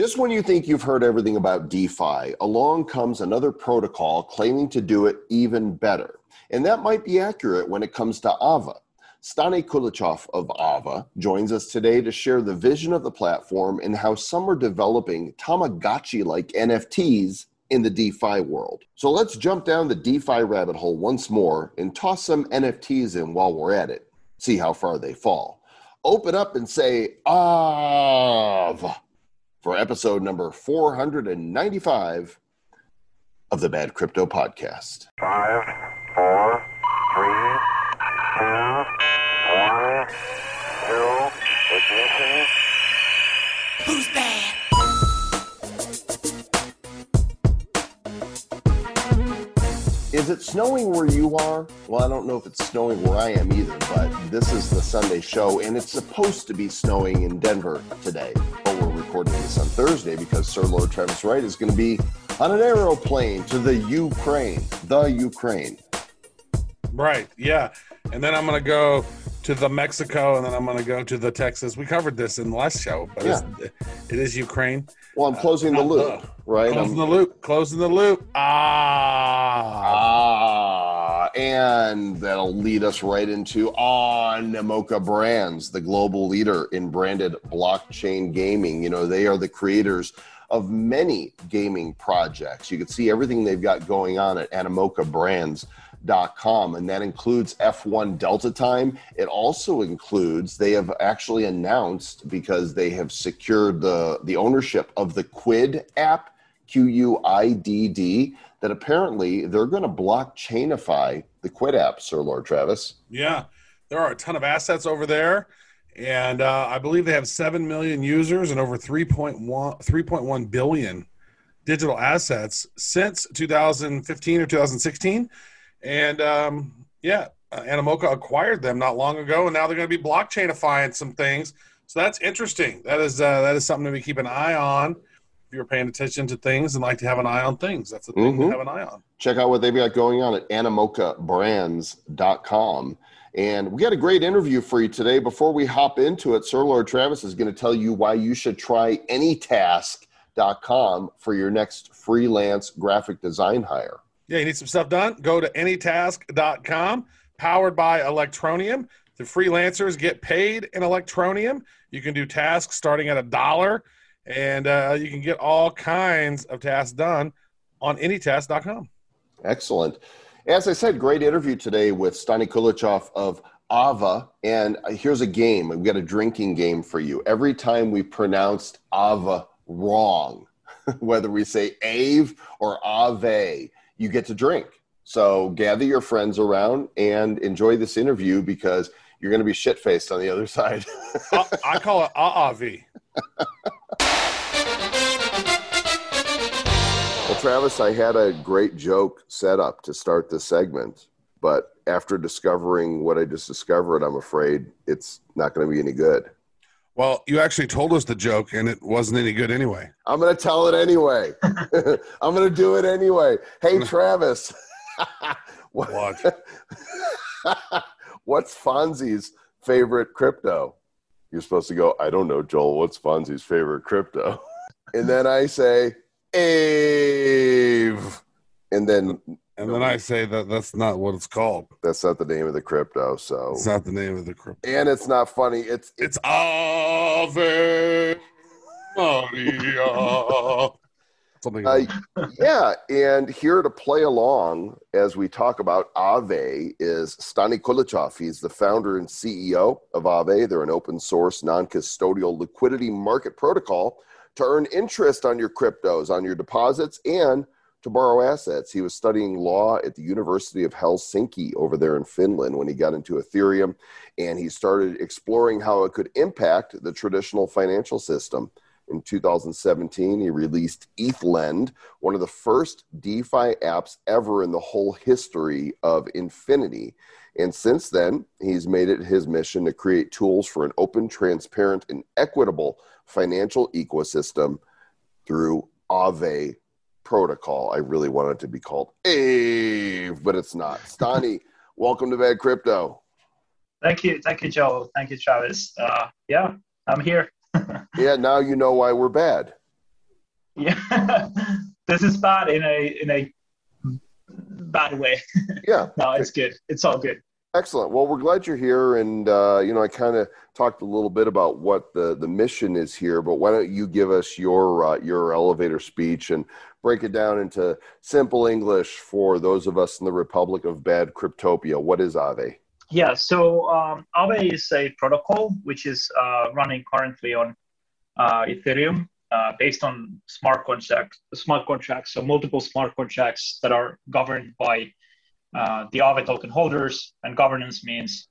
Just when you think you've heard everything about DeFi, along comes another protocol claiming to do it even better. And that might be accurate when it comes to Aave. Stani Kulechov of Aave joins us today to share the vision of the platform and how some are developing Tamagotchi like NFTs in the DeFi world. So let's jump down the DeFi rabbit hole once more and toss some NFTs in while we're at it. See how far they fall. Open up and say, Aava for episode number 495 of the Bad Crypto Podcast. Five, four, three, two, one, zero, ignition. Who's bad? Is it snowing where you are? Well, I don't know if it's snowing where I am either, but this is the Sunday show, and it's supposed to be snowing in Denver today. Recording this on Thursday because Sir Lord Travis Wright is going to be on an aeroplane to the Ukraine, the Ukraine. Right. Yeah. And then I'm going to go to the Mexico and then I'm going to go to the Texas. We covered this in the last show, but it's, it is Ukraine. Well, I'm closing the loop, the- right? Closing I'm- the loop. Closing the loop. Ah. Ah, and that'll lead us right into Animoca Brands, the global leader in branded blockchain gaming. You know, they are the creators of many gaming projects. You can see everything they've got going on at animocabrands.com, and that includes F1 Delta Time. It also includes, they have actually announced because they have secured the, the ownership of the Quidd app, Q U I D D, that apparently they're going to blockchainify the Quidd app, Sir Lord Travis. Yeah. There are a ton of assets over there. And uh, I believe they have 7 million users and over 3.1, 3.1 billion digital assets since 2015 or 2016. And um, yeah, uh, Animoca acquired them not long ago, and now they're going to be blockchainifying some things. So that's interesting. That is uh, that is something to be keep an eye on. If you're paying attention to things and like to have an eye on things, that's a thing Mhm. to have an eye on. Check out what they've got going on at animocabrands.com. And we got a great interview for you today. Before we hop into it, Sir Lord Travis is going to tell you why you should try anytask.com for your next freelance graphic design hire. Yeah, you need some stuff done? Go to anytask.com, powered by Electroneum. The freelancers get paid in Electroneum. You can do tasks starting at a dollar, and uh, you can get all kinds of tasks done on anytask.com. Excellent. As I said, great interview today with Stani Kulechov of Aave. And here's a game. We've got a drinking game for you. Every time we pronounced Ava wrong, whether we say Ave or Ave, you get to drink. So gather your friends around and enjoy this interview because you're going to be shit faced on the other side. I, I call it AAV. Travis, I had a great joke set up to start this segment, but after discovering what I just discovered, I'm afraid it's not going to be any good. Well, you actually told us the joke, and it wasn't any good anyway. I'm going to tell it anyway. I'm going to do it anyway. Hey, Travis. what, What? what's Fonzie's favorite crypto? You're supposed to go, I don't know, Joel. What's Fonzie's favorite crypto? And then I say, Ave. And then And then I say that that's not what it's called. that's not the name of the crypto. So, It's not the name of the crypto. and it's not funny. It's It's Ave Maria. Something. Uh, like yeah, and here to play along as we talk about Ave is Stani Kulechov. He's the founder and CEO of Ave. They're an open source, non custodial liquidity market protocol to earn interest on your cryptos, on your deposits, and to borrow assets. He was studying law at the University of Helsinki over there in Finland when he got into Ethereum, and he started exploring how it could impact the traditional financial system. In 2017, he released ETHLend, one of the first DeFi apps ever in the whole history of Infinity. And since then, he's made it his mission to create tools for an open, transparent, and equitable financial ecosystem through Aave protocol. I really want it to be called Ave, but it's not. Stani, welcome to Bad Crypto. Thank you, thank you, Joe. Thank you, Travis. Uh, yeah, I'm here. Yeah, now you know why we're bad. Yeah, this is bad in a in a bad way. Yeah. no, it's good. It's all good. Excellent. Well, we're glad you're here, and uh, you know, I kind of talked a little bit about what the the mission is here, but why don't you give us your uh, your elevator speech and break it down into simple English for those of us in the Republic of Bad Cryptopia? What is Aave? Yeah. So um, Aave is a protocol which is uh, running currently on Ethereum, uh, based on smart contracts. Smart contracts. So multiple smart contracts that are governed by uh, the Aave token holders, and governance means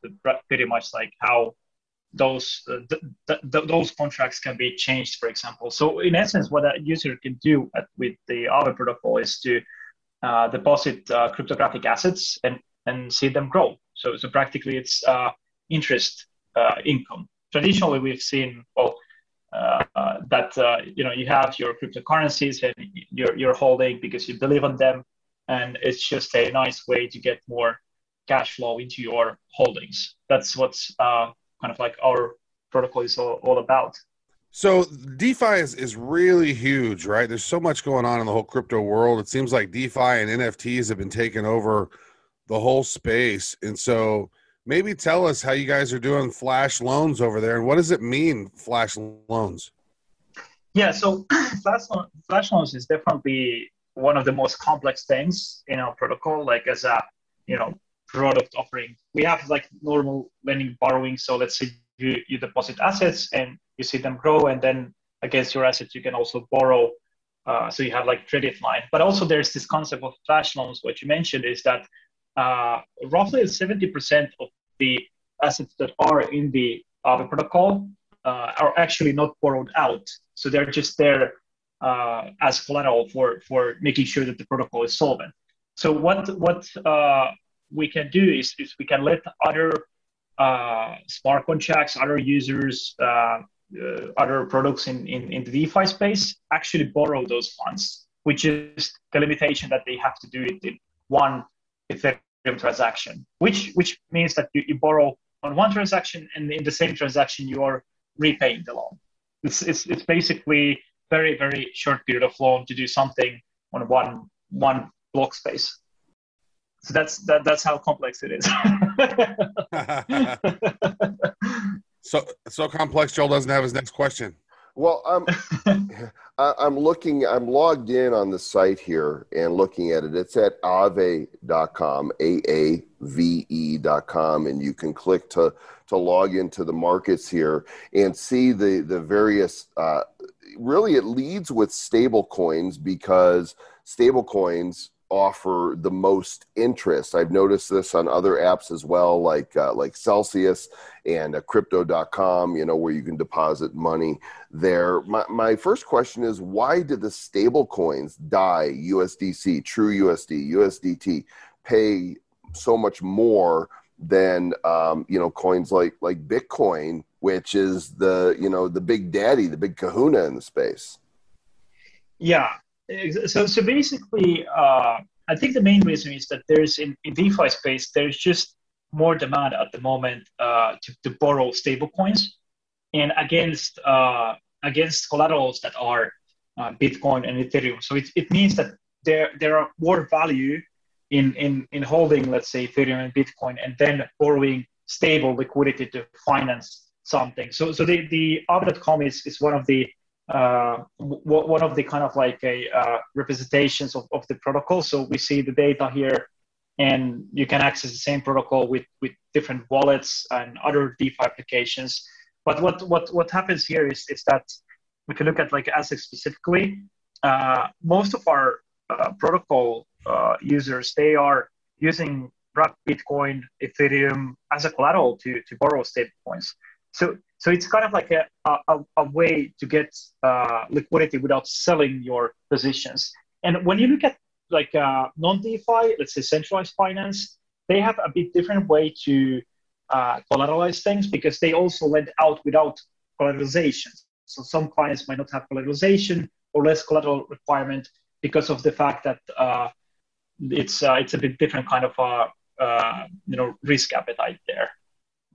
pretty much like how those uh, th- th- those contracts can be changed, for example. So in essence, what a user can do at, with the Aave protocol is to uh, deposit uh, cryptographic assets and and see them grow. So so practically, it's uh, interest income. Traditionally, we've seen well. That you know you have your cryptocurrencies and you're, you're holding because you believe on them and it's just a nice way to get more cash flow into your holdings. That's what's uh, kind of like our protocol is all, all about. So DeFi is, is really huge, right? There's so much going on in the whole crypto world. It seems like DeFi and NFTs have been taking over the whole space. And so maybe tell us how you guys are doing flash loans over there and what does it mean, flash loans? Yeah, so flash, flash loans is definitely one of the most complex things in our protocol, like as a you know product offering. We have like normal lending borrowing. So let's say you, you deposit assets and you see them grow, and then against your assets you can also borrow. Uh, so you have like credit line. But also there's this concept of flash loans. What you mentioned is that uh, roughly 70% of the assets that are in the protocol uh, are actually not borrowed out. So they're just there uh, as collateral for for making sure that the protocol is solvent. So what what uh, we can do is, is we can let other uh, smart contracts, other users, uh, uh, other products in, in, in the DeFi space actually borrow those funds, which is the limitation that they have to do it in one Ethereum transaction, which which means that you, you borrow on one transaction and in the same transaction you are repaying the loan. It's, it's, it's basically very very short period of loan to do something on one one block space. So that's that, that's how complex it is. So so complex joel doesn't have his next question. Well i'm um, i'm looking i'm logged in on the site here and looking at it. It's at aave.com a-a-v-e.com and you can click to to log into the markets here and see the the various uh, really it leads with stable coins because stable coins offer the most interest. I've noticed this on other apps as well, like uh, like Celsius and uh, Crypto.com. You know where you can deposit money there. My my first question is why did the stable coins DAI, USDC, True USD, USDT pay so much more than um, you know coins like like Bitcoin which is the you know the big daddy, the big Kahuna in the space. Yeah. So so basically, uh, I think the main reason is that there's in, in DeFi space there's just more demand at the moment uh, to, to borrow stable coins and against uh, against collaterals that are uh, Bitcoin and Ethereum. So it, it means that there there are more value in, in in holding let's say Ethereum and Bitcoin and then borrowing stable liquidity to finance something. So so the the Aave.com is is one of the uh, w- one of the kind of like a uh, representations of, of the protocol. So we see the data here, and you can access the same protocol with with different wallets and other DeFi applications. But what what what happens here is is that if you look at like ASIC specifically, uh, most of our uh, protocol uh, users they are using Bitcoin, Ethereum as a collateral to, to borrow stablecoins. So so it's kind of like a, a, a way to get uh, liquidity without selling your positions. And when you look at like uh, non-DeFi, let's say centralized finance, they have a bit different way to uh, collateralize things because they also lend out without collateralization. So some clients might not have collateralization or less collateral requirement because of the fact that uh, it's uh, it's a bit different kind of uh, you know risk appetite there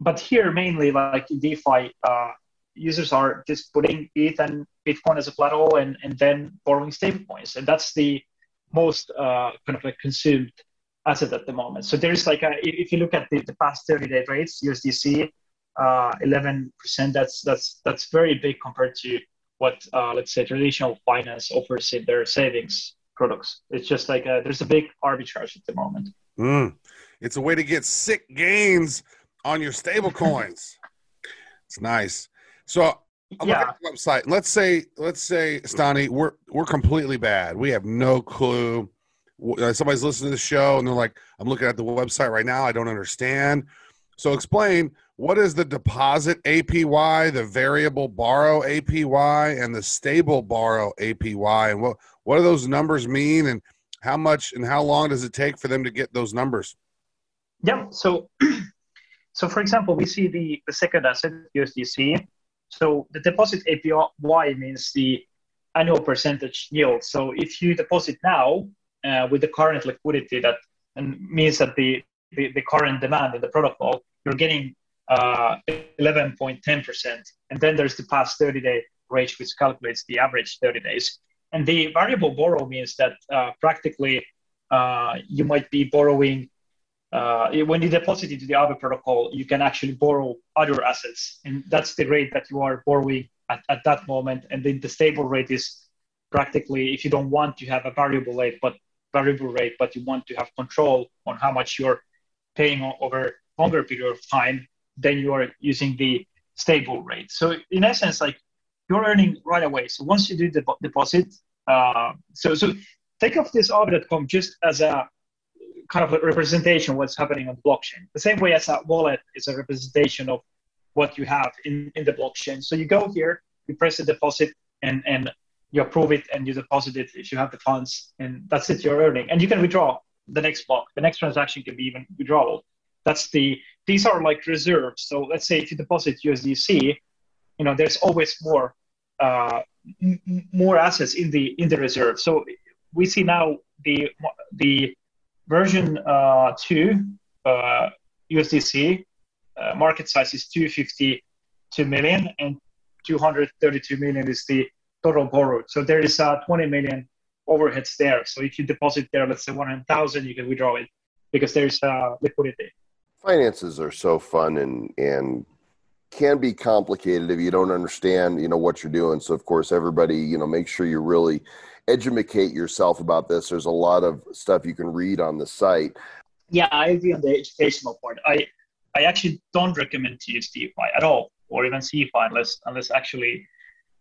but here mainly like in DeFi, uh, users are just putting ETH and Bitcoin as a collateral and, and then borrowing stablecoins. And that's the most uh, kind of like consumed asset at the moment. So there's like a, if you look at the, the past 30 day rates, USDC, uh, 11%, that's, that's, that's very big compared to what, uh, let's say, traditional finance offers in their savings products. It's just like a, there's a big arbitrage at the moment. Mm. It's a way to get sick gains on your stable coins. it's nice. So I'm Yeah. at the website. Let's say, let's say, Stani, we're we're completely bad. We have no clue. Uh, Somebody's listening to the show and they're like, "I'm looking at the website right now. I don't understand." So explain what is the deposit APY, the variable borrow APY, and the stable borrow APY, and what what do those numbers mean, and how much and how long does it take for them to get those numbers? Yeah. So, so for example, we see the, the second asset, USDC. So the deposit APY means the annual percentage yield. So if you deposit now uh, with the current liquidity, that means that the, the, the current demand in the protocol, you're getting uh, 11.10%. And then there's the past 30 day range, which calculates the average 30 days. And the variable borrow means that uh, practically uh, you might be borrowing uh, when you deposit into the Aave protocol, you can actually borrow other assets, and that's the rate that you are borrowing at, at that moment. And then the stable rate is practically if you don't want to have a variable rate, but variable rate, but you want to have control on how much you're paying over longer period of time, then you are using the stable rate. So in essence, like you're earning right away. So once you do the deposit, uh, so so think of this Aave.com just as a kind of a representation of what's happening on the blockchain. The same way as a wallet is a representation of what you have in, in the blockchain. So you go here, you press the deposit, and, and you approve it, and you deposit it if you have the funds, and that's it, you're earning. And you can withdraw the next block. The next transaction can be even withdrawal. That's the, these are like reserves. So let's say if you deposit USDC, you know, there's always more, uh, m- more assets in the, in the reserve. So we see now the, the, version uh, 2 uh, USDC uh, market size is 252 million and 232 million is the total borrowed. So there is uh, 20 million overheads there. So if you deposit there, let's say 100,000, you can withdraw it because there's uh, liquidity. finances are so fun and and can be complicated if you don't understand you know what you're doing so of course everybody you know make sure you really educate yourself about this there's a lot of stuff you can read on the site Yeah, I agree on the educational part. I I actually don't recommend to use DeFi at all, or even CeFi unless unless actually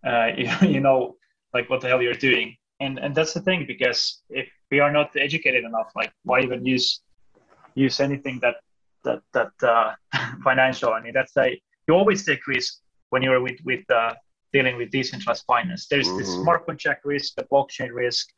uh, you, you know like what the hell you're doing. And and that's the thing because if we are not educated enough, like why even use use anything that that that uh, financial? I mean, that's a you always take risk when you're with with uh, dealing with decentralized finance. There's the Mhm. smart contract risk, the blockchain risk.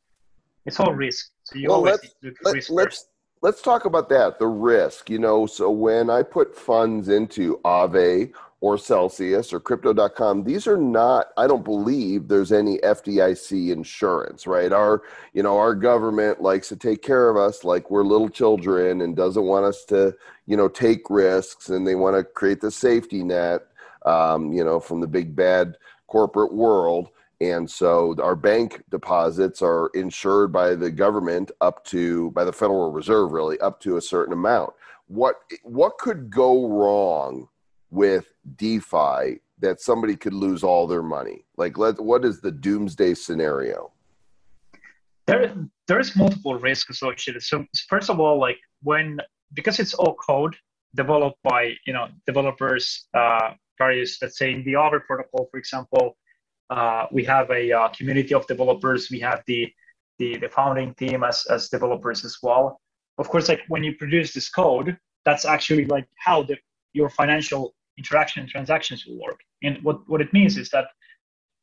It's all risk. So you Well, always let's- need to risk let's first. let's talk about that the risk you know so when i put funds into Aave or celsius or crypto.com these are not i don't believe there's any fdic insurance right our you know our government likes to take care of us like we're little children and doesn't want us to you know take risks and they want to create the safety net um, you know from the big bad corporate world. And so our bank deposits are insured by the government up to by the federal reserve really up to a certain amount. What what could go wrong with defi that somebody could lose all their money? Like let what is the doomsday scenario? There there's multiple risks associated. So first of all like when because it's all code developed by you know developers uh, various let's say in the Aave protocol for example uh, we have a uh, community of developers. We have the, the the founding team as as developers as well. Of course like when you produce this code that's actually like how the your financial interaction and transactions will work. And what what it means is that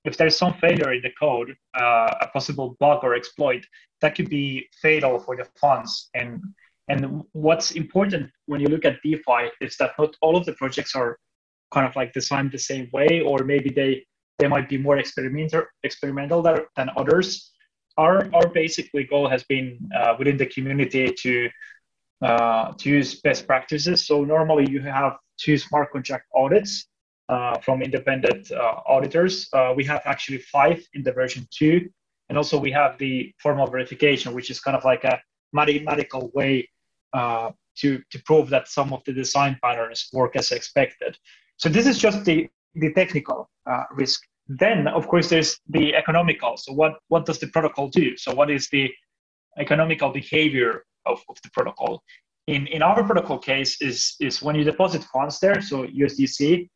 if there's some failure in the code, uh, a possible bug or exploit, that could be fatal for the funds. And and what's important when you look at DeFi is that not all of the projects are kind of like designed the same way, or maybe they they might be more experimental experimental than, others. Our our basically goal has been uh, within the community to uh, to use best practices. So normally you have two smart contract audits uh, from independent uh, auditors. Uh, we have actually five in the version two, and also we have the formal verification, which is kind of like a mathematical way uh, to to prove that some of the design patterns work as expected. So this is just the the technical uh, risk. Then, of course, there's the economical. So what what does the protocol do? So what is the economical behavior of, of the protocol? In in our protocol case is is when you deposit funds there, so USDC,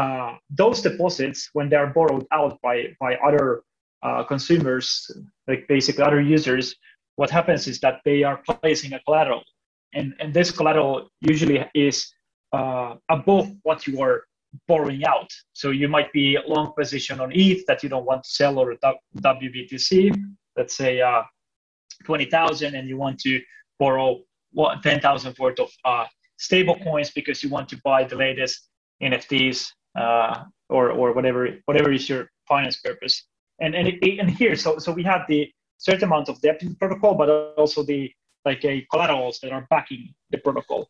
uh, those deposits when they are borrowed out by by other uh, consumers, like basically other users, what happens is that they are placing a collateral, and and this collateral usually is uh, above what you are borrowing out. So you might be long position on ETH that you don't want to sell or WBTC, let's say uh, 20,000 and you want to borrow 10,000 worth of uh, stable coins because you want to buy the latest NFTs uh, or, or whatever, whatever is your finance purpose. And, and, it, and here, so, so we have the certain amount of debt in the protocol, but also the like a collaterals that are backing the protocol.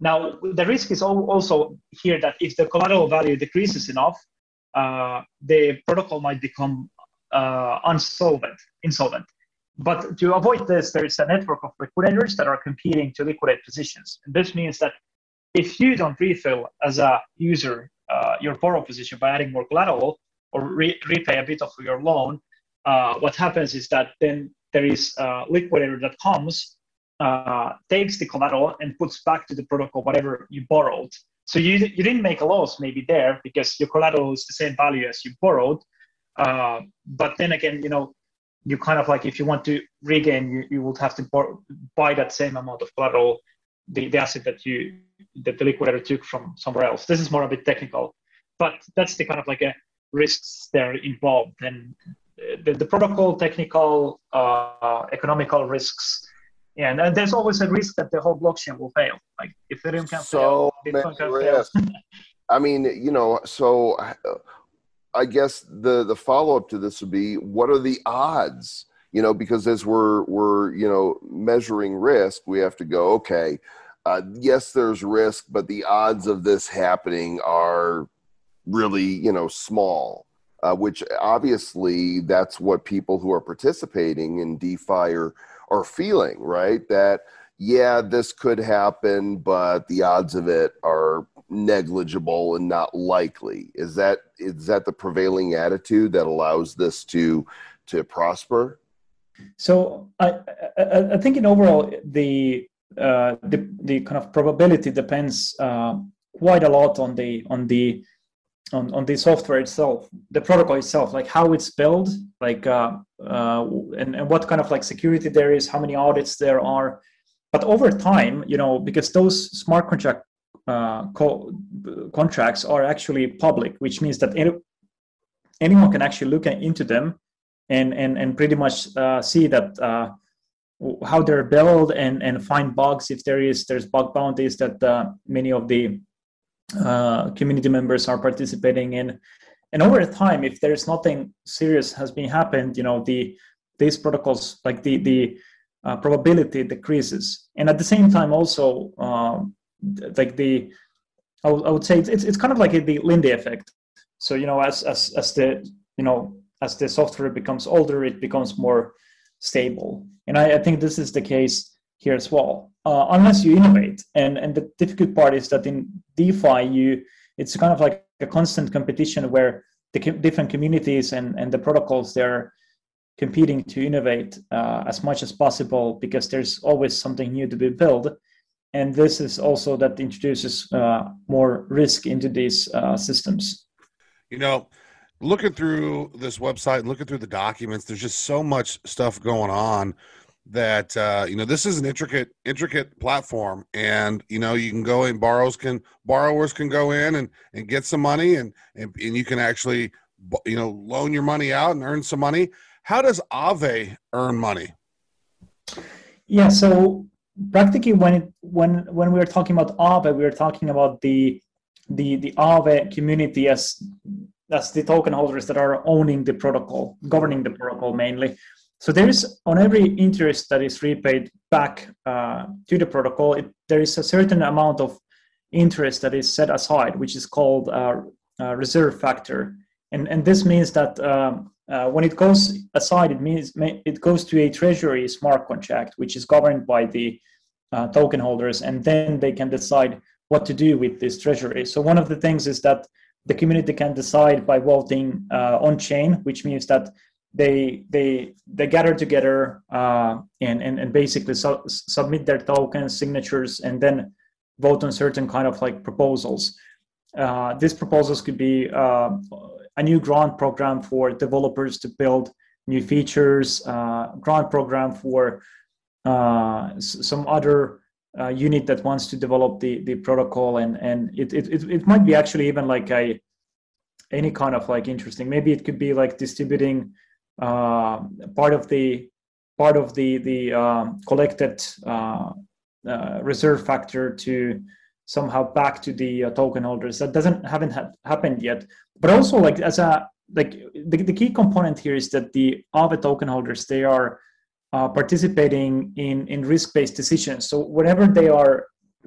Now, the risk is also here that if the collateral value decreases enough, uh, the protocol might become uh, unsolvent, insolvent. But to avoid this, there is a network of liquidators that are competing to liquidate positions. And this means that if you don't refill as a user uh, your borrow position by adding more collateral or re- repay a bit of your loan, uh, what happens is that then there is a liquidator that comes uh, takes the collateral and puts back to the protocol whatever you borrowed. So you, you didn't make a loss maybe there because your collateral is the same value as you borrowed. Uh, but then again, you know, you kind of like if you want to regain, you, you would have to buy that same amount of collateral, the, the asset that you that the liquidator took from somewhere else. This is more a bit technical, but that's the kind of like a risks there involved. And the, the protocol, technical, uh, economical risks yeah, and there's always a risk that the whole blockchain will fail. Like Ethereum can so fail, Bitcoin can fail. I mean, you know, so I guess the the follow up to this would be, what are the odds? You know, because as we're we're you know measuring risk, we have to go, okay, uh, yes, there's risk, but the odds of this happening are really you know small. Uh, which obviously that's what people who are participating in DeFi are are feeling, right? That, yeah, this could happen, but the odds of it are negligible and not likely. Is that is that the prevailing attitude that allows this to to prosper? So I I, I think in overall the uh, the the kind of probability depends uh, quite a lot on the on the on, on the software itself, the protocol itself, like how it's built, like uh, uh, and, and what kind of like security there is, how many audits there are. But over time, you know, because those smart contract uh, co- contracts are actually public, which means that any, anyone can actually look into them and and and pretty much uh, see that uh, how they're built and and find bugs if there is there's bug bounties that uh, many of the uh, community members are participating in. And over time if there's nothing serious has been happened you know the these protocols like the the uh, probability decreases. And at the same time also um, like the I, w- I would say it's, it's kind of like the lindy effect. So you know as as as the you know as the software becomes older it becomes more stable. And i, I think this is the case here as well uh, unless you innovate. And and the difficult part is that in defi you it's kind of like a constant competition where the different communities and, and the protocols they're competing to innovate uh, as much as possible because there's always something new to be built. And this is also that introduces uh, more risk into these uh, systems. You know looking through this website looking through the documents there's just so much stuff going on that uh, you know this is an intricate intricate platform and you know you can go in borrows can borrowers can go in and and get some money and and, and you can actually you know loan your money out and earn some money. How does ave earn money? Yeah so practically when it when when we were talking about ave we were talking about the the the Aave community as as the token holders that are owning the protocol governing the protocol mainly so there is on every interest that is repaid back uh, to the protocol, it, there is a certain amount of interest that is set aside, which is called uh, uh, reserve factor, and and this means that um, uh, when it goes aside, it means it goes to a treasury smart contract, which is governed by the uh, token holders, and then they can decide what to do with this treasury. So one of the things is that the community can decide by voting uh, on chain, which means that they they they gather together uh, and, and and basically su- submit their tokens, signatures, and then vote on certain kind of like proposals. Uh, these proposals could be uh, a new grant program for developers to build new features, uh, grant program for uh, some other uh, unit that wants to develop the, the protocol, and and it, it it might be actually even like a any kind of like interesting. Maybe it could be like distributing part of the part of the the um, collected uh, uh, reserve factor to somehow back to the uh, token holders. That doesn't haven't ha- happened yet. But also like as a like the, the key component here is that the Aave token holders they are uh, participating in in risk based decisions. So whenever they are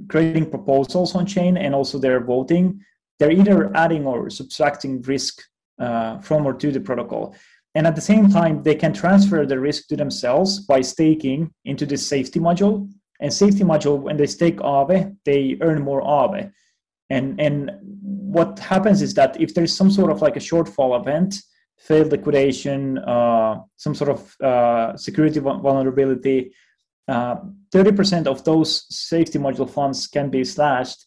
creating proposals on chain and also they're voting, they're either adding or subtracting risk uh, from or to the protocol. And at the same time, they can transfer the risk to themselves by staking into this safety module. And safety module, when they stake Aave, they earn more Aave. And, and what happens is that if there's some sort of like a shortfall event, failed liquidation, uh, some sort of uh, security vulnerability, uh, 30% of those safety module funds can be slashed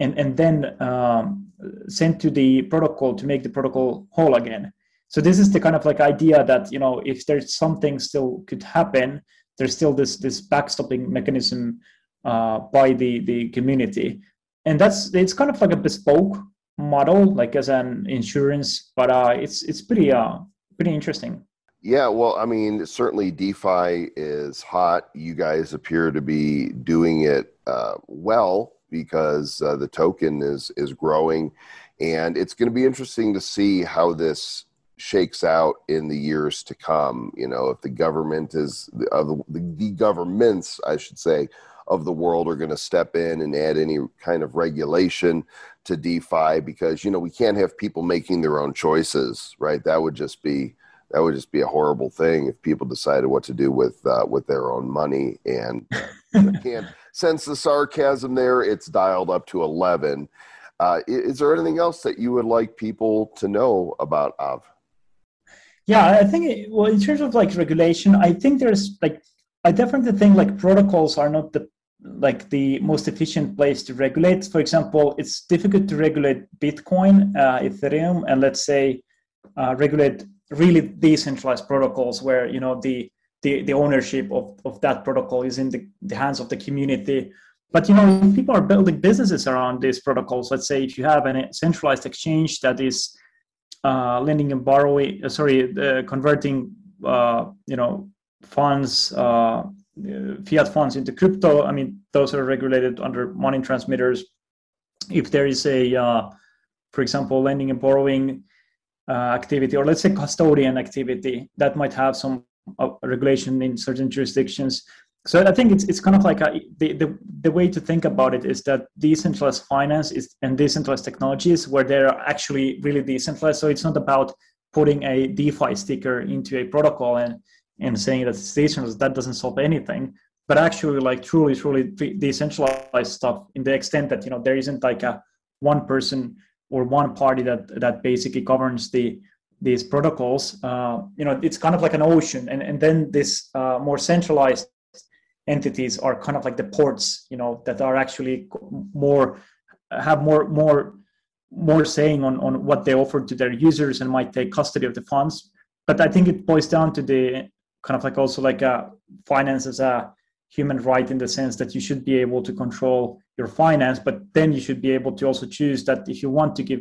and, and then um, sent to the protocol to make the protocol whole again so this is the kind of like idea that you know if there's something still could happen there's still this this backstopping mechanism uh, by the the community. And that's it's kind of like a bespoke model like as an insurance but uh it's it's pretty uh pretty interesting. Yeah well i mean certainly defi is hot. You guys appear to be doing it uh, well because uh, the token is is growing. And it's going to be interesting to see how this shakes out in the years to come. You know, if the government is of the, the governments, I should say, of the world are going to step in and add any kind of regulation to DeFi because you know we can't have people making their own choices, right? That would just be that would just be a horrible thing if people decided what to do with uh, with their own money and uh, can't sense the sarcasm there. It's dialed up to eleven. Uh, is there anything else that you would like people to know about Aave? Yeah, I think well, in terms of like regulation, I think there's like I definitely think like protocols are not the like the most efficient place to regulate. For example, it's difficult to regulate Bitcoin, uh, Ethereum, and let's say uh, regulate really decentralized protocols where you know the the, the ownership of, of that protocol is in the, the hands of the community. But you know, people are building businesses around these protocols, let's say if you have a centralized exchange that is uh, lending and borrowing, uh, sorry, uh, converting, uh, you know, funds, uh, fiat funds into crypto. I mean, those are regulated under money transmitters. If there is a, uh, for example, lending and borrowing activity, or let's say custodian activity, that might have some regulation in certain jurisdictions so I think it's it's kind of like a, the, the the way to think about it is that decentralized finance is and decentralized technologies where they're actually really decentralized. So it's not about putting a DeFi sticker into a protocol and and saying that it's decentralized. That doesn't solve anything. But actually, like truly, truly decentralized stuff in the extent that you know there isn't like a one person or one party that that basically governs the these protocols. Uh, you know, it's kind of like an ocean, and and then this uh, more centralized entities are kind of like the ports you know that are actually more have more more more saying on on what they offer to their users and might take custody of the funds. But i think it boils down to the kind of like also like a finance as a human right in the sense that you should be able to control your finance but then you should be able to also choose that if you want to give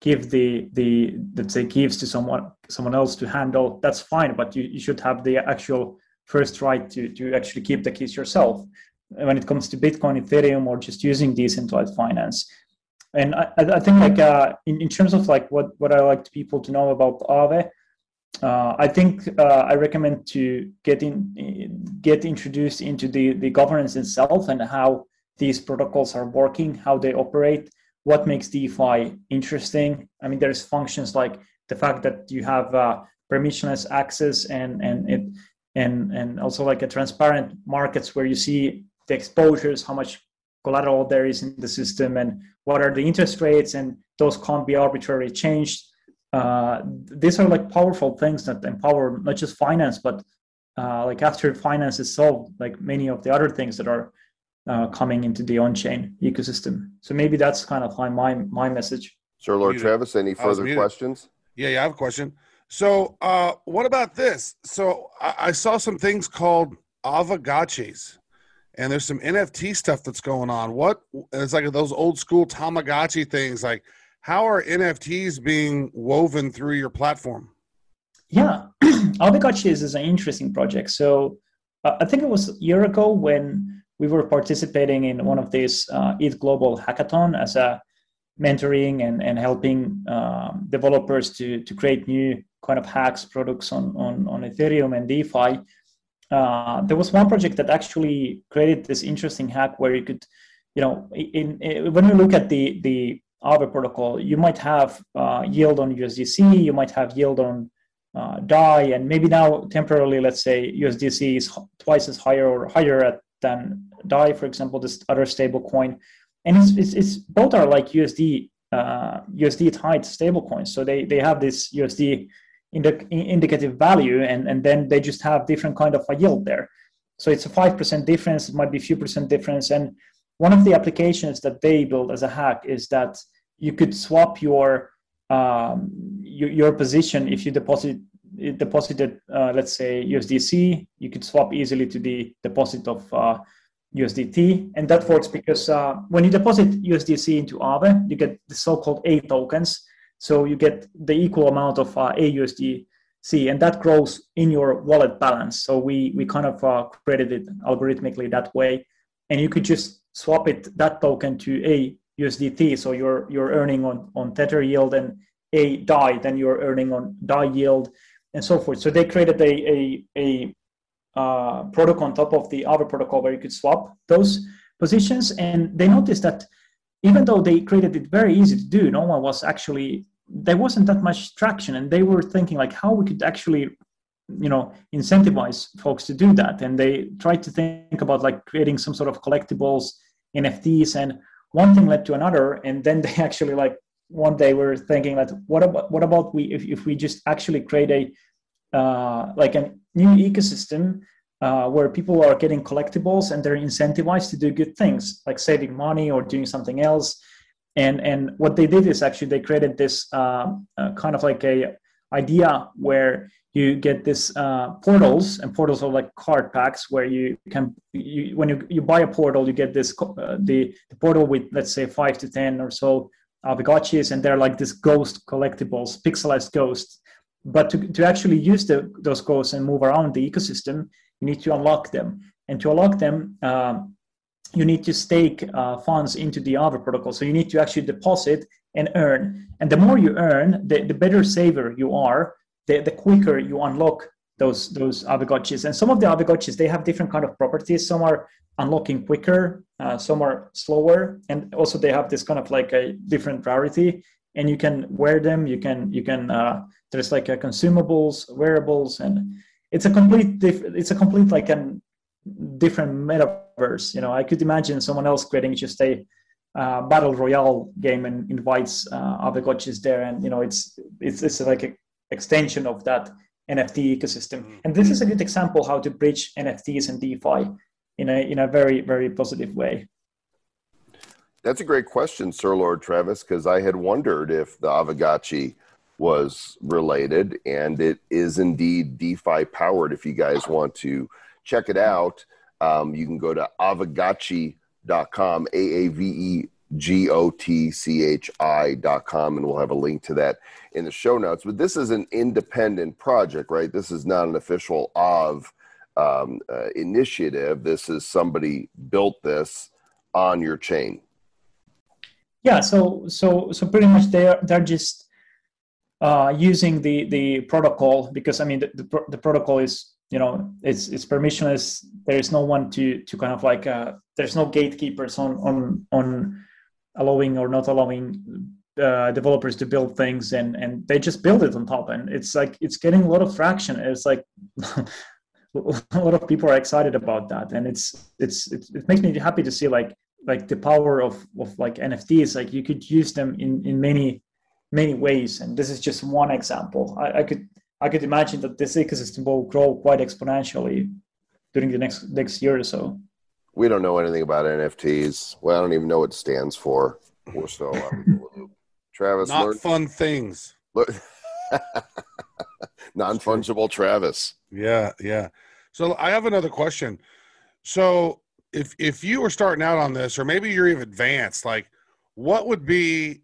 give the the let's say gives to someone someone else to handle that's fine but you, you should have the actual first right to, to actually keep the keys yourself when it comes to Bitcoin, Ethereum, or just using decentralized finance. And I, I think like uh, in, in terms of like what, what I like people to know about Aave, uh, I think uh, I recommend to get in, get introduced into the, the governance itself and how these protocols are working, how they operate, what makes DeFi interesting. I mean, there's functions like the fact that you have uh, permissionless access and and it and and also like a transparent markets where you see the exposures, how much collateral there is in the system, and what are the interest rates, and those can't be arbitrarily changed. Uh, these are like powerful things that empower not just finance, but uh, like after finance is solved, like many of the other things that are uh, coming into the on-chain ecosystem. So maybe that's kind of my my, my message. Sir Lord Muted. Travis, any further questions? Yeah, yeah, I have a question. So, uh, what about this? So, I, I saw some things called Aavegotchis, and there's some NFT stuff that's going on. What it's like those old school Tamagotchi things. Like, how are NFTs being woven through your platform? Yeah, Aavegotchi is an interesting project. So uh, I think it was a year ago when we were participating in one of these uh, ETH Global Hackathon as a mentoring and, and helping um, developers to, to create new kind of hacks products on, on, on Ethereum and DeFi. Uh, there was one project that actually created this interesting hack where you could, you know, in, in when we look at the the Aave protocol, you might have uh, yield on USDC, you might have yield on uh, DAI, and maybe now temporarily, let's say USDC is twice as higher or higher at, than DAI, for example, this other stable coin. And it's, it's, it's both are like USD uh, USD tied stable coins. So they, they have this USD indi- indicative value, and, and then they just have different kind of a yield there. So it's a five percent difference. It might be a few percent difference. And one of the applications that they build as a hack is that you could swap your um, your, your position if you deposit deposited uh, let's say USDC, you could swap easily to the deposit of uh, USDT, and that works because uh, when you deposit USDC into Aave, you get the so-called A tokens. So you get the equal amount of uh, AUSDC, and that grows in your wallet balance. So we we kind of uh, created it algorithmically that way, and you could just swap it that token to a USDT. So you're you're earning on on Tether yield and a DAI, then you're earning on DAI yield and so forth. So they created a a, a uh, protocol on top of the other protocol where you could swap those positions, and they noticed that even though they created it very easy to do, no one was actually there wasn't that much traction, and they were thinking like how we could actually you know incentivize folks to do that. And they tried to think about like creating some sort of collectibles nfts and one thing led to another and then they actually like one day we're thinking that what about what about we if, if we just actually create a uh, like a new ecosystem uh, where people are getting collectibles and they're incentivized to do good things like saving money or doing something else and and what they did is actually they created this uh, uh, kind of like a idea where you get this uh, portals and portals are like card packs where you can you, when you, you buy a portal you get this uh, the, the portal with let's say five to ten or so Aavegotchis, and they're like this ghost collectibles, pixelized ghosts. But to, to actually use the, those ghosts and move around the ecosystem, you need to unlock them. And to unlock them, um, you need to stake uh, funds into the Aave protocol. So you need to actually deposit and earn. And the more you earn, the, the better saver you are, the, the quicker you unlock those those Aavegotchis. And some of the Aavegotchis, they have different kind of properties. Some are unlocking quicker, uh, some are slower, and also they have this kind of like a different rarity. And you can wear them. You can you can. Uh, there's like a consumables, wearables, and it's a complete. Diff- it's a complete like an different metaverse. You know, I could imagine someone else creating just a uh, battle royale game and invites uh, Aavegotchis there, and you know, it's it's it's like an extension of that NFT ecosystem. And this is a good example how to bridge NFTs and DeFi in a in a very very positive way. That's a great question, Sir Lord Travis, because I had wondered if the Aavegotchi was related, and it is indeed DeFi powered. If you guys want to check it out, um, you can go to aavegotchi.com, A A V E G O T C H I.com, and we'll have a link to that in the show notes. But this is an independent project, right? This is not an official of um, uh, initiative. This is somebody built this on your chain. Yeah, so so so pretty much they're they're just uh, using the the protocol because I mean the, the, the protocol is you know it's it's permissionless. There is no one to to kind of like uh, there's no gatekeepers on on on allowing or not allowing uh, developers to build things and and they just build it on top. And it's like it's getting a lot of traction. It's like a lot of people are excited about that. And it's it's it, it makes me happy to see like like the power of of like nfts like you could use them in in many many ways and this is just one example i, I could i could imagine that this ecosystem will grow quite exponentially during the next next year or so We don't know anything about NFTs. Well, I don't even know what it stands for. We're still out of the loop. Travis, Not learn, fun things. look, non fungible Travis. Yeah, yeah. So I have another question. So if if you were starting out on this, or maybe you're even advanced, like what would be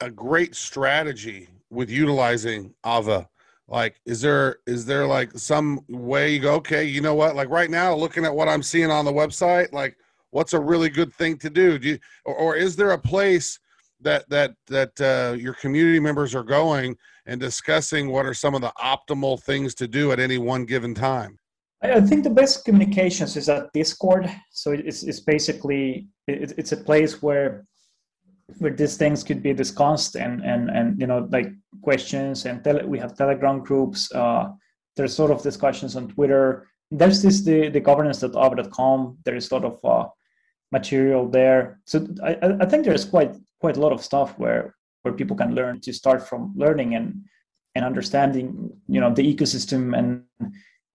a great strategy with utilizing Ava? Like, is there is there like some way you go, okay, you know what? Like right now, looking at what I'm seeing on the website, like what's a really good thing to do? Do you, or, or is there a place that that that uh, your community members are going and discussing what are some of the optimal things to do at any one given time? I think the best communications is at Discord. So it's, it's basically it's a place where where these things could be discussed and and and you know like questions and tele- we have Telegram groups. Uh, there's sort of discussions on Twitter. There's this the the governance.aave.com. There is a lot of uh, material there. So I I think there's quite quite a lot of stuff where where people can learn to start from learning and and understanding you know the ecosystem and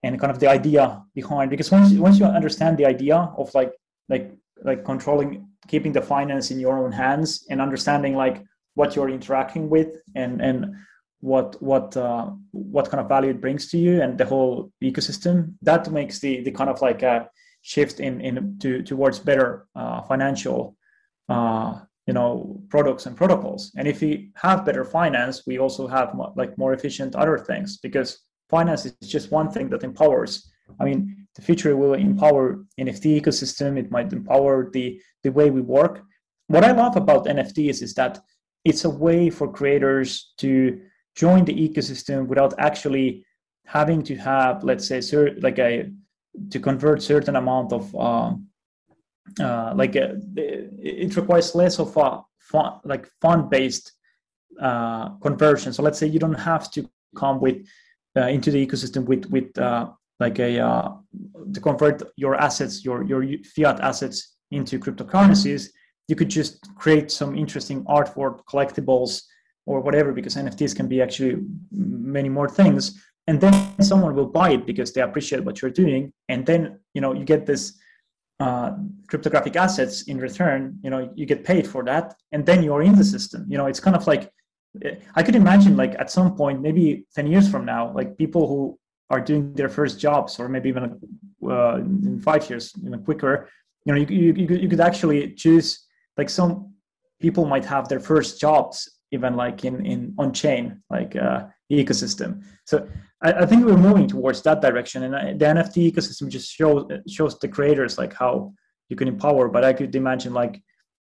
and kind of the idea behind because once once you understand the idea of like like like controlling keeping the finance in your own hands and understanding like what you're interacting with and and what what uh, what kind of value it brings to you and the whole ecosystem that makes the the kind of like a shift in in to towards better uh, financial uh, you know products and protocols. And if we have better finance we also have like more efficient other things because finance is just one thing that empowers. I mean the future will empower nft ecosystem it might empower the the way we work what i love about nfts is that it's a way for creators to join the ecosystem without actually having to have let's say cer- like a to convert certain amount of um, uh, like a, it requires less of a like fund based uh, conversion. So let's say you don't have to come with uh, into the ecosystem with with uh, like a uh, to convert your assets, your your fiat assets into cryptocurrencies. You could just create some interesting artwork, collectibles, or whatever, because NFTs can be actually many more things. And then someone will buy it because they appreciate what you're doing, and then you know you get this uh, cryptographic assets in return you know you get paid for that and then you're in the system you know it's kind of like i could imagine like at some point maybe 10 years from now like people who are doing their first jobs or maybe even uh, in five years even quicker you know you, you, you, could, actually choose like some people might have their first jobs even like in in on chain like uh, ecosystem. So I, I think we're moving towards that direction and I, the nft ecosystem just shows shows the creators like how you can empower but i could imagine like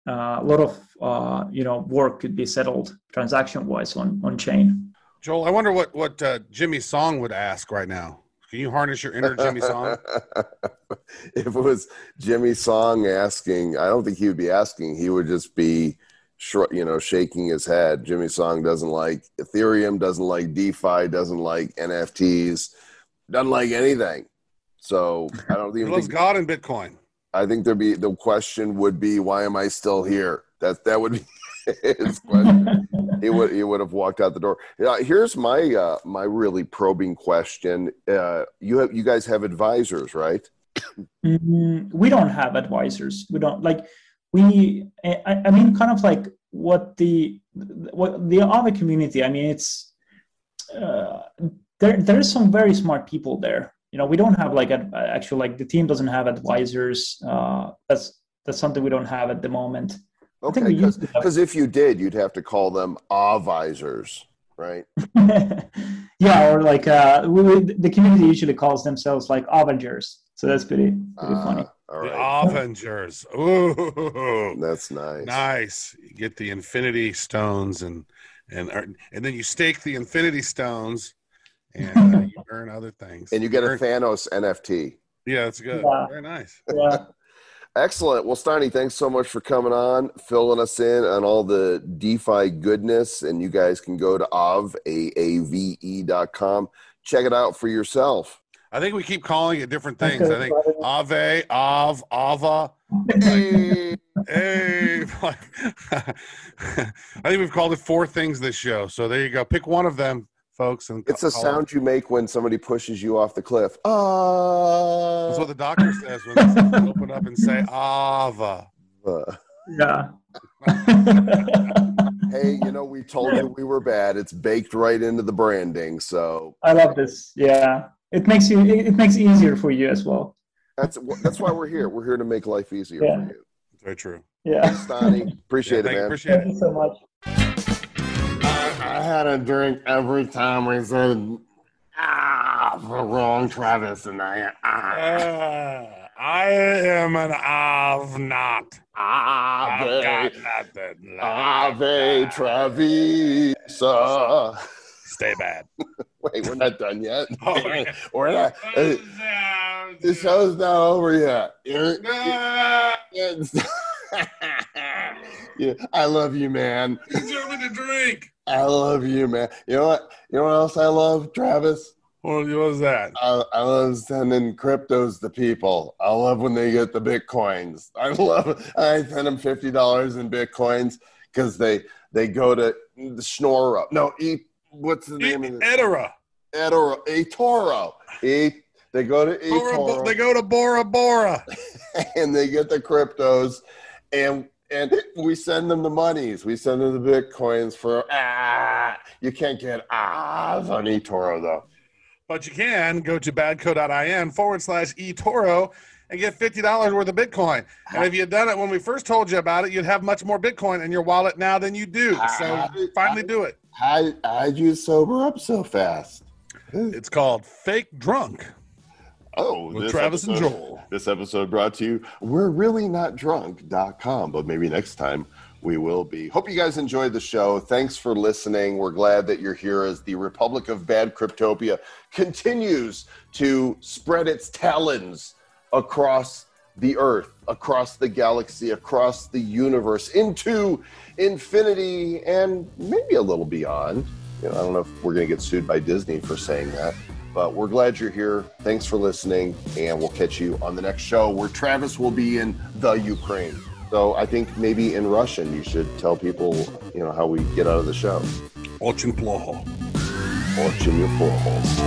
uh, a lot of uh, you know work could be settled transaction wise on on chain Joel, I wonder what what uh, Jimmy Song would ask right now. Can you harness your inner Jimmy Song? if it was Jimmy Song asking, I don't think he would be asking. He would just be, shr- you know, shaking his head. Jimmy Song doesn't like Ethereum, doesn't like DeFi, doesn't like NFTs, doesn't like anything. So I don't He even loves think. God and Bitcoin. I think there'd be the question would be, why am I still here? That that would be his question. he would he would have walked out the door. Yeah, here's my uh, my really probing question. Uh, you have you guys have advisors, right? Mm, we don't have advisors. We don't like we. I, I mean, kind of like what the what the other community. I mean, it's uh, there. There is some very smart people there. You know, we don't have like ad, actual like the team doesn't have advisors. Uh, that's that's something we don't have at the moment. I think Okay, we used to have because if you did, you'd have to call them advisors, right? yeah, or like uh, we, we- the community usually calls themselves like Aavengers. So that's pretty pretty funny. Ah, all The Avengers. Ooh, that's nice. nice. You get the Infinity Stones and and and then you stake the Infinity Stones, and uh, you earn other things. And you get a earn- Thanos NFT. Yeah, that's good. Yeah. Very nice. Yeah. Excellent. Well, Steiny, thanks so much for coming on, filling us in on all the DeFi goodness. And you guys can go to av, A-A-V-E dot com. Check it out for yourself. I think we keep calling it different things. I think. Ave, Av, Ava. Hey. Hey, I think we've called it four things this show. So there you go. Pick one of them, folks. And It's a call it. sound you make when somebody pushes you off the cliff. Ah. That's what the doctor says when they open up and say Ava. Uh, Yeah. hey, you know, we told you we were bad. It's baked right into the branding. So I love this. Yeah. It makes you it it makes it easier for you as well. that's that's why we're here. We're here to make life easier Yeah. for you. Very true. Yeah. Stoney, appreciate Yeah, it, man. Appreciate Thank it. you so much. I had a drink every time we said ah the wrong Travis and I ah Uh, I am an Av not. I've Ave, got nothing. Ave Travisa. Stay bad. Wait, we're not done yet. Oh, yeah. we're not. the show's not over yet. You're- Ah, yeah, I love you, man. He's me to drink. I love you, man. You know what? You know what else I love, Travis? What was that? I, I love sending cryptos to people. I love when they get the bitcoins. I love. I send them fifty dollars in bitcoins because they they go to the Schnorro. No, e. What's the name of it? Etoro, eToro. E. They go to Bora, they go to Bora Bora. and they get the cryptos, and and we send them the monies. We send them the bitcoins for ah. You can't get ah on eToro though. But you can go to badco.in forward slash eToro and get $50 worth of Bitcoin. And if you'd done it when we first told you about it, you'd have much more Bitcoin in your wallet now than you do. So finally do it. How how'd you sober up so fast? It's called Fake Drunk Oh, with this Travis and episode- Joel. This episode brought to you. We're really not drunk.com, but maybe next time we will be. Hope you guys enjoyed the show. Thanks for listening. We're glad that you're here as the Republic of Bad Cryptopia continues to spread its talons across the earth, across the galaxy, across the universe, into infinity, and maybe a little beyond. You know, I don't know if we're going to get sued by Disney for saying that, but we're glad you're here. Thanks for listening, and we'll catch you on the next show where Travis will be in the Ukraine. So I think maybe in Russian you should tell people, you know, how we get out of the show. Очень плохо. Очень неплохо.